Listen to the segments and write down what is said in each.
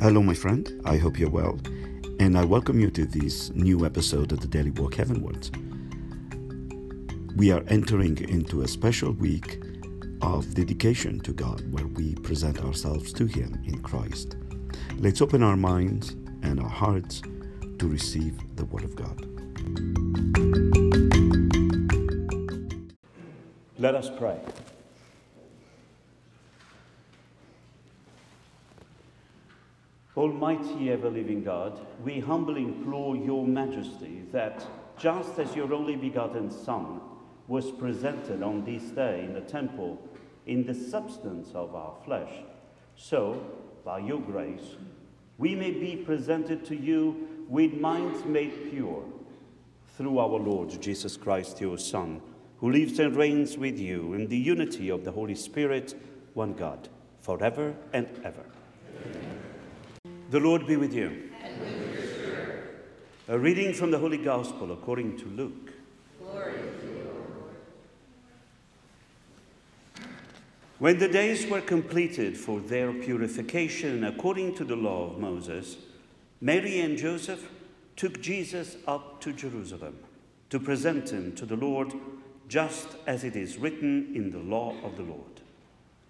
Hello, my friend. I hope you're well, and I welcome you to this new episode of the Daily Walk Heavenwards. We are entering into a special week of dedication to God where we present ourselves to Him in Christ. Let's open our minds and our hearts to receive the Word of God. Let us pray. Almighty ever living God, we humbly implore your majesty that just as your only begotten Son was presented on this day in the temple in the substance of our flesh, so, by your grace, we may be presented to you with minds made pure through our Lord Jesus Christ, your Son, who lives and reigns with you in the unity of the Holy Spirit, one God, forever and ever. The Lord be with you. And with your spirit. A reading from the Holy Gospel according to Luke. Glory to you, Lord. When the days were completed for their purification according to the law of Moses, Mary and Joseph took Jesus up to Jerusalem to present him to the Lord, just as it is written in the law of the Lord.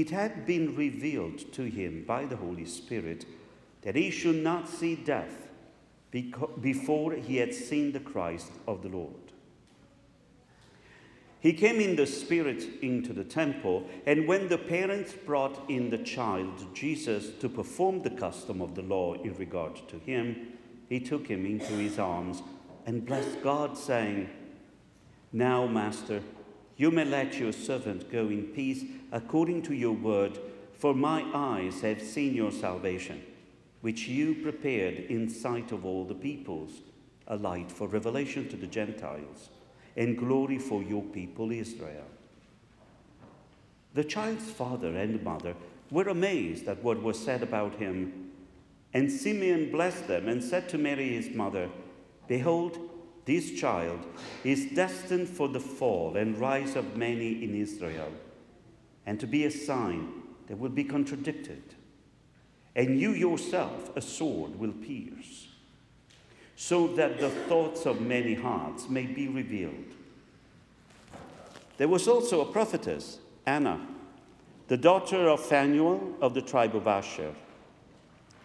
it had been revealed to him by the Holy Spirit that he should not see death before he had seen the Christ of the Lord. He came in the Spirit into the temple, and when the parents brought in the child Jesus to perform the custom of the law in regard to him, he took him into his arms and blessed God, saying, Now, Master, you may let your servant go in peace according to your word, for my eyes have seen your salvation, which you prepared in sight of all the peoples, a light for revelation to the Gentiles, and glory for your people Israel. The child's father and mother were amazed at what was said about him. And Simeon blessed them and said to Mary his mother, Behold, this child is destined for the fall and rise of many in Israel, and to be a sign that will be contradicted. And you yourself a sword will pierce, so that the thoughts of many hearts may be revealed. There was also a prophetess, Anna, the daughter of Phanuel of the tribe of Asher.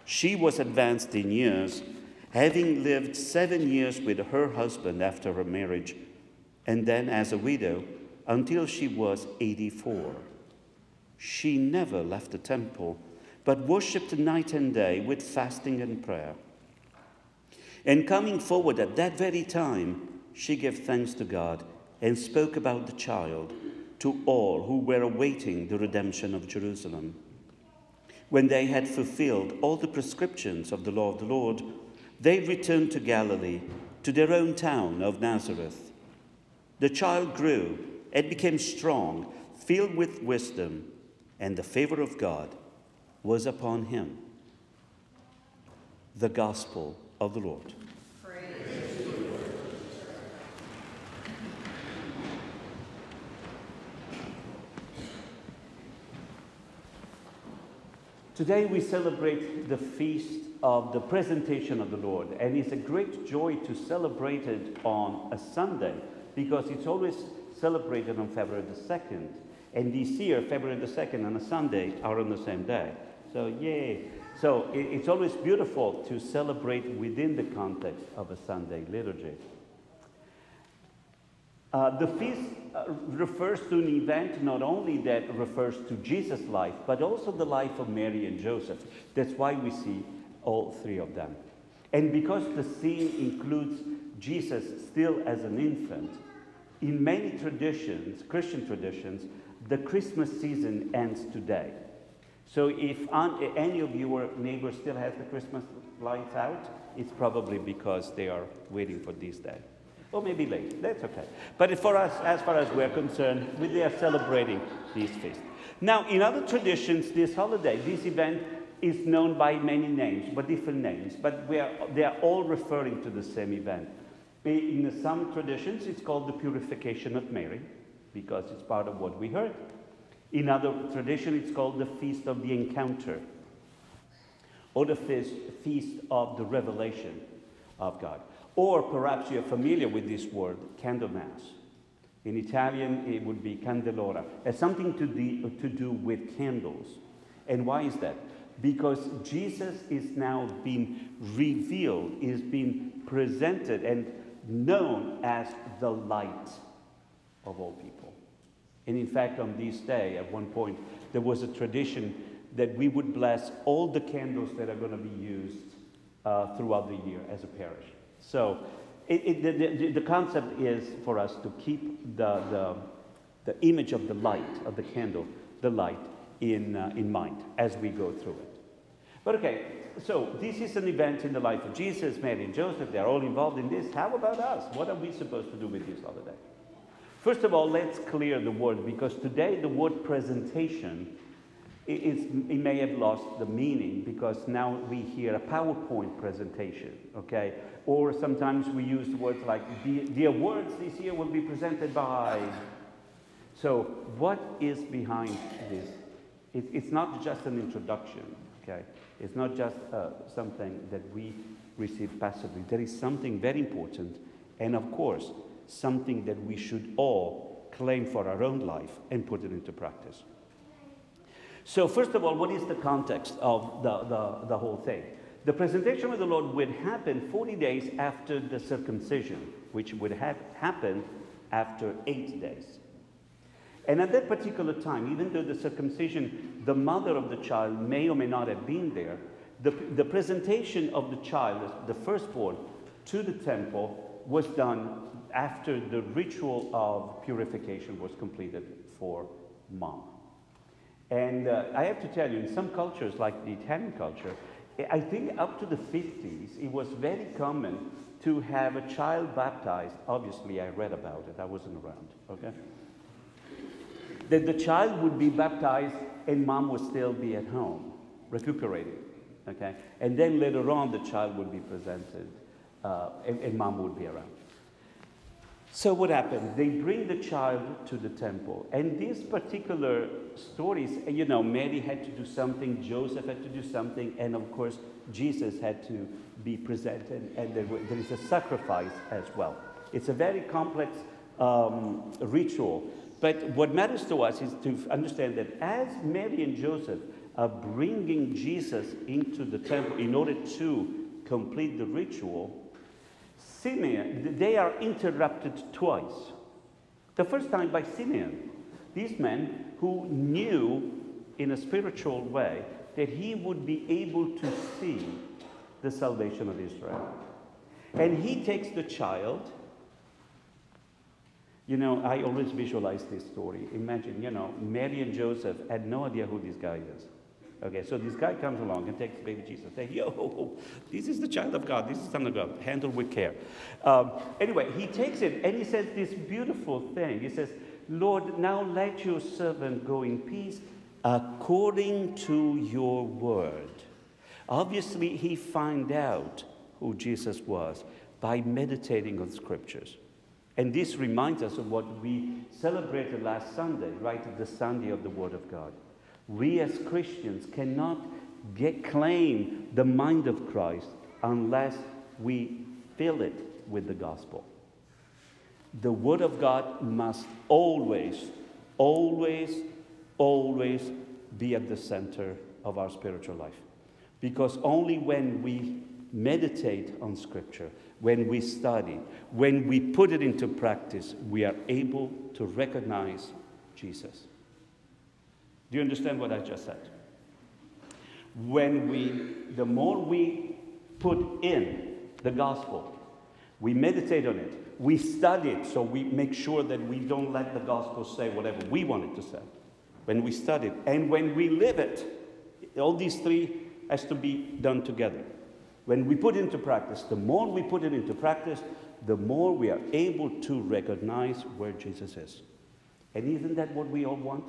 She was advanced in years having lived seven years with her husband after her marriage, and then as a widow until she was 84. She never left the temple, but worshipped night and day with fasting and prayer. And coming forward at that very time, she gave thanks to God and spoke about the child to all who were awaiting the redemption of Jerusalem. When they had fulfilled all the prescriptions of the law of the Lord, they returned to Galilee, to their own town of Nazareth. The child grew and became strong, filled with wisdom, and the favor of God was upon him. The Gospel of the Lord. Today we celebrate the feast of the presentation of the Lord, and it's a great joy to celebrate it on a Sunday because it's always celebrated on February the 2nd. And this year, February the 2nd and a Sunday are on the same day. So, yay. So, it's always beautiful to celebrate within the context of a Sunday liturgy. Uh, the feast Uh, refers to an event not only that refers to Jesus' life, but also the life of Mary and Joseph. That's why we see all three of them. And because the scene includes Jesus still as an infant, in many traditions, Christian traditions, the Christmas season ends today. So if any of your neighbors still has the Christmas lights out, it's probably because they are waiting for this day. Or maybe late. That's okay. But for us, as far as we're concerned, we are celebrating this feast. Now, in other traditions, this holiday, this event is known by many names, but different names. But are, they are all referring to the same event. In some traditions, it's called the purification of Mary, because it's part of what we heard. In other tradition, it's called the Feast of the Encounter, or the feast, feast of the Revelation of God. Or perhaps you're familiar with this word, Candlemas. In Italian, it would be candelora. It's something to, de- to do with candles. And why is that? Because Jesus is now being revealed, is being presented and known as the light of all people. And in fact, on this day, at one point, there was a tradition that we would bless all the candles that are going to be used uh, throughout the year as a parish. So it, it, the, the, the, concept is for us to keep the, the, the, image of the light, of the candle, the light, in, uh, in mind as we go through it. But okay, so this is an event in the life of Jesus, Mary, and Joseph. They're all involved in this. How about us? What are we supposed to do with this holiday? First of all, let's clear the word because today the word presentation is, it may have lost the meaning because now we hear a PowerPoint presentation, okay? Or sometimes we use words like the, the awards this year will be presented by. So, what is behind this? It, it's not just an introduction, okay? It's not just uh, something that we receive passively. There is something very important, and of course, something that we should all claim for our own life and put it into practice. So, first of all, what is the context of the, the, the whole thing? The presentation of the Lord would happen 40 days after the circumcision, which would have happened after eight days. And at that particular time, even though the circumcision, the mother of the child may or may not have been there, the, the presentation of the child, the firstborn, to the temple was done after the ritual of purification was completed for mom. And uh, I have to tell you, in some cultures, like the Italian culture, I think up to the 50s, it was very common to have a child baptized. Obviously, I read about it, I wasn't around, okay? That the child would be baptized and mom would still be at home, recuperating, okay? And then later on, the child would be presented uh, and, and mom would be around. So what happened? They bring the child to the temple. And these particular stories, you know, Mary had to do something, Joseph had to do something, and of course, Jesus had to be presented, and there, there is a sacrifice as well. It's a very complex um, ritual. But what matters to us is to understand that as Mary and Joseph are bringing Jesus into the temple in order to complete the ritual, Simeon, they are interrupted twice. The first time by Simeon, these men who knew in a spiritual way that he would be able to see the salvation of Israel. And he takes the child. You know, I always visualize this story. Imagine, you know, Mary and Joseph had no idea who this guy is. Okay, so this guy comes along and takes baby Jesus. Say, yo, this is the child of God. This is the son of God. Handle with care. Um, anyway, he takes it and he says this beautiful thing. He says, Lord, now let your servant go in peace according to your word. Obviously, he found out who Jesus was by meditating on scriptures. And this reminds us of what we celebrated last Sunday, right? The Sunday of the Word of God. We as Christians cannot get claim the mind of Christ unless we fill it with the gospel. The Word of God must always, always, always be at the center of our spiritual life. Because only when we meditate on Scripture, when we study, when we put it into practice, we are able to recognize Jesus. Do you understand what I just said? When we, the more we put in the gospel, we meditate on it, we study it, so we make sure that we don't let the gospel say whatever we want it to say. When we study it, and when we live it, All these three has to be done together. When we put into practice, the more we put it into practice, the more we are able to recognize where Jesus is. And isn't that what we all want?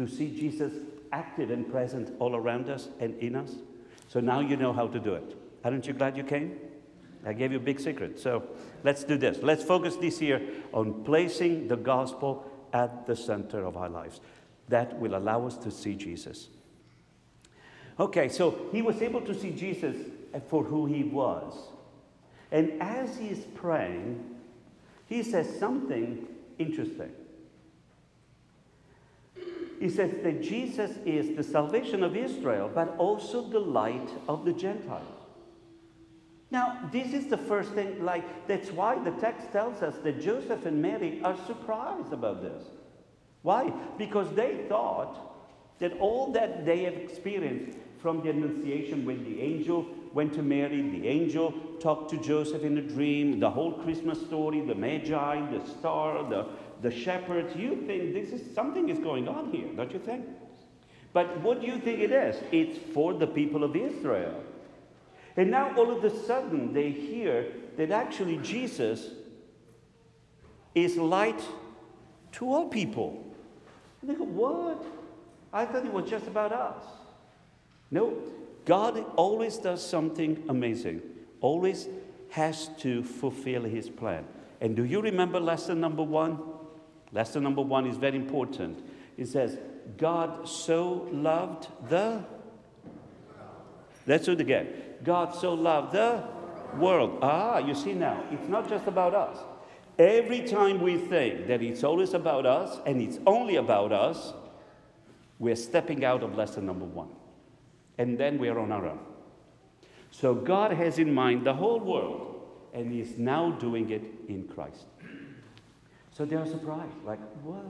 To see Jesus active and present all around us and in us? So now you know how to do it. Aren't you glad you came? I gave you a big secret. So let's do this. Let's focus this year on placing the gospel at the center of our lives. That will allow us to see Jesus. Okay, so he was able to see Jesus for who he was. And as he is praying, he says something interesting. He says that Jesus is the salvation of Israel, but also the light of the Gentiles. Now, this is the first thing, like, that's why the text tells us that Joseph and Mary are surprised about this. Why? Because they thought that all that they have experienced from the Annunciation when the angel went to Mary, the angel talked to Joseph in a dream, the whole Christmas story, the Magi, the star, the, the shepherds, you think this is something is going on here, don't you think? But what do you think it is? It's for the people of Israel. And now all of a sudden they hear that actually Jesus is light to all people. And they go, What? I thought it was just about us. No, God always does something amazing, always has to fulfill his plan. And do you remember lesson number one? Lesson number one is very important. It says, God so loved the. Let's do it again. God so loved the world. Ah, you see now, it's not just about us. Every time we think that it's always about us and it's only about us, we're stepping out of lesson number one. And then we're on our own. So God has in mind the whole world and is now doing it in Christ. So they're surprised, like, what?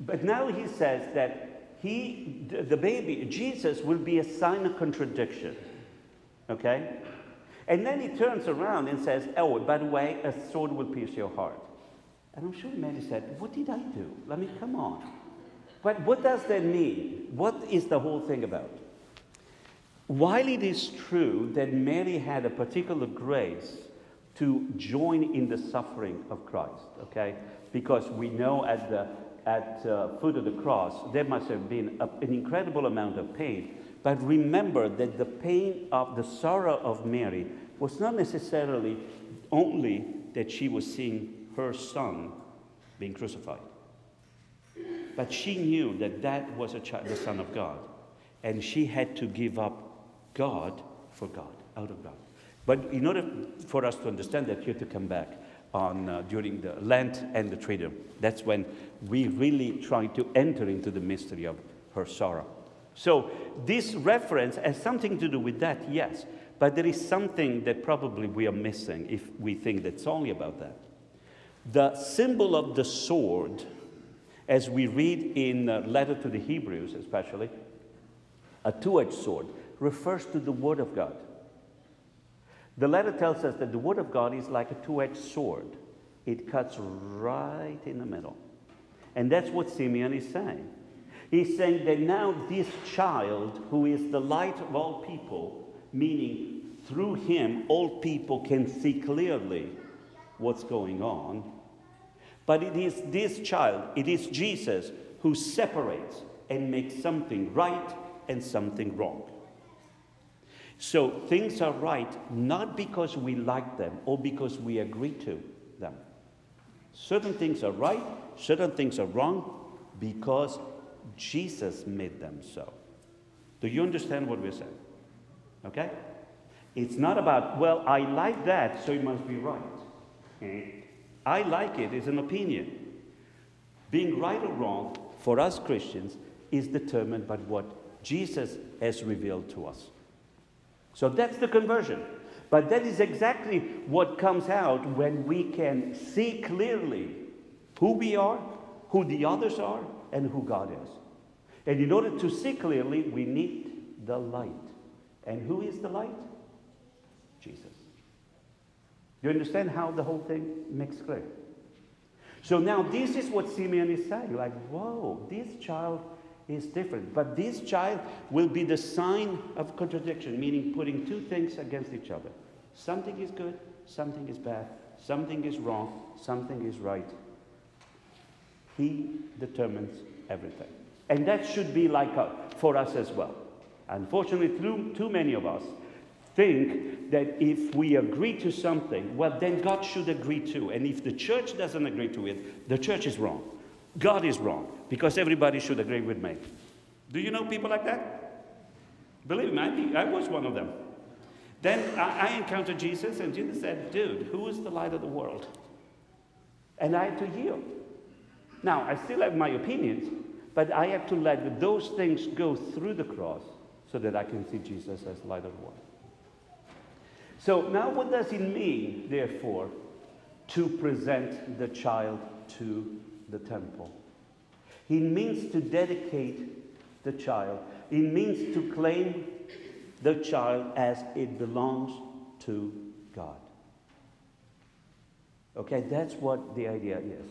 But now he says that he, the baby, Jesus, will be a sign of contradiction. Okay? And then he turns around and says, Oh, by the way, a sword will pierce your heart. And I'm sure Mary said, What did I do? Let me come on. But what does that mean? What is the whole thing about? While it is true that Mary had a particular grace to join in the suffering of Christ, okay? Because we know at the at uh, foot of the cross there must have been a, an incredible amount of pain. But remember that the pain of the sorrow of Mary was not necessarily only that she was seeing her son being crucified. But she knew that that was child, the Son of God. And she had to give up God for God, out of God. But in order for us to understand that, you have to come back on uh, during the Lent and the Triduum. That's when we really try to enter into the mystery of her sorrow. So this reference has something to do with that, yes. But there is something that probably we are missing if we think that's only about that. The symbol of the sword, as we read in the letter to the Hebrews, especially, a two edged sword, refers to the Word of God. The letter tells us that the Word of God is like a two edged sword, it cuts right in the middle. And that's what Simeon is saying. He's saying that now this child, who is the light of all people, meaning through him all people can see clearly what's going on. But it is this child, it is Jesus, who separates and makes something right and something wrong. So things are right not because we like them or because we agree to them. Certain things are right, certain things are wrong because Jesus made them so. Do you understand what we're saying? Okay? It's not about, well, I like that, so it must be right. Eh? I like it is an opinion. Being right or wrong for us Christians is determined by what Jesus has revealed to us. So that's the conversion. But that is exactly what comes out when we can see clearly who we are, who the others are, and who God is. And in order to see clearly, we need the light. And who is the light? Jesus. You understand how the whole thing makes clear? So now this is what Simeon is saying. Like, whoa, this child is different. But this child will be the sign of contradiction, meaning putting two things against each other. Something is good, something is bad, something is wrong, something is right. He determines everything. And that should be like uh, for us as well. Unfortunately, too, too many of us think that if we agree to something, well, then God should agree too. And if the church doesn't agree to it, the church is wrong. God is wrong because everybody should agree with me. Do you know people like that? Believe me, I, was one of them. Then I, I encountered Jesus, and Jesus said, Dude, who is the light of the world? And I had to yield. Now, I still have my opinions, but I have to let those things go through the cross so that I can see Jesus as light of the world. So now what does it mean, therefore, to present the child to the temple? It means to dedicate the child. It means to claim the child as it belongs to God. Okay, that's what the idea is.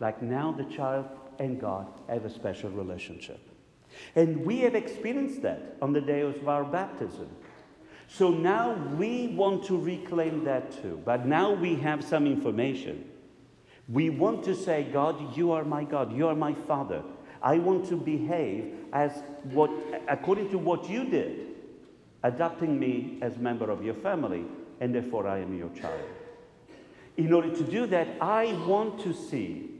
Like now the child and God have a special relationship. And we have experienced that on the day of our baptism. So now we want to reclaim that too. But now we have some information. We want to say, God, you are my God, you are my Father. I want to behave as what, according to what you did, adopting me as member of your family, and therefore I am your child. In order to do that, I want to see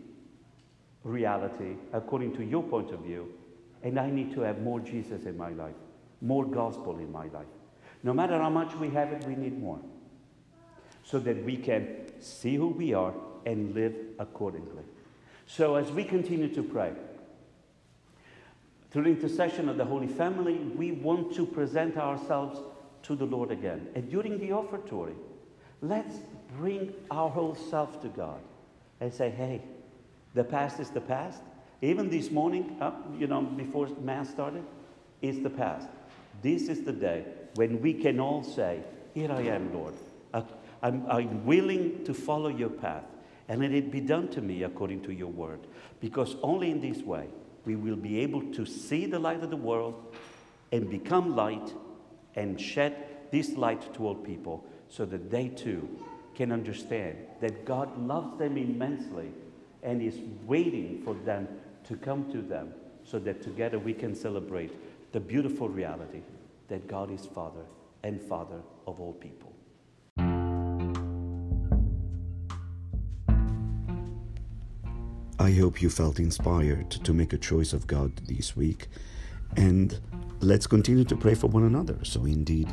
reality according to your point of view, and I need to have more Jesus in my life, more gospel in my life. No matter how much we have it, we need more. So that we can see who we are and live accordingly. So as we continue to pray, through the intercession of the Holy Family, we want to present ourselves to the Lord again. And during the offertory, let's bring our whole self to God and say, hey, the past is the past. Even this morning, uh, you know, before Mass started, is the past. This is the day when we can all say, Here I am, Lord. I'm, I'm willing to follow your path, and let it be done to me according to your word. Because only in this way we will be able to see the light of the world and become light and shed this light to all people so that they too can understand that God loves them immensely and is waiting for them to come to them so that together we can celebrate the beautiful reality that God is Father and Father of all people. I hope you felt inspired to make a choice of God this week. And let's continue to pray for one another so indeed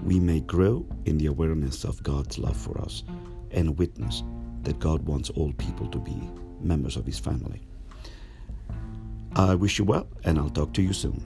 we may grow in the awareness of God's love for us and witness that God wants all people to be members of His family. I wish you well, and I'll talk to you soon.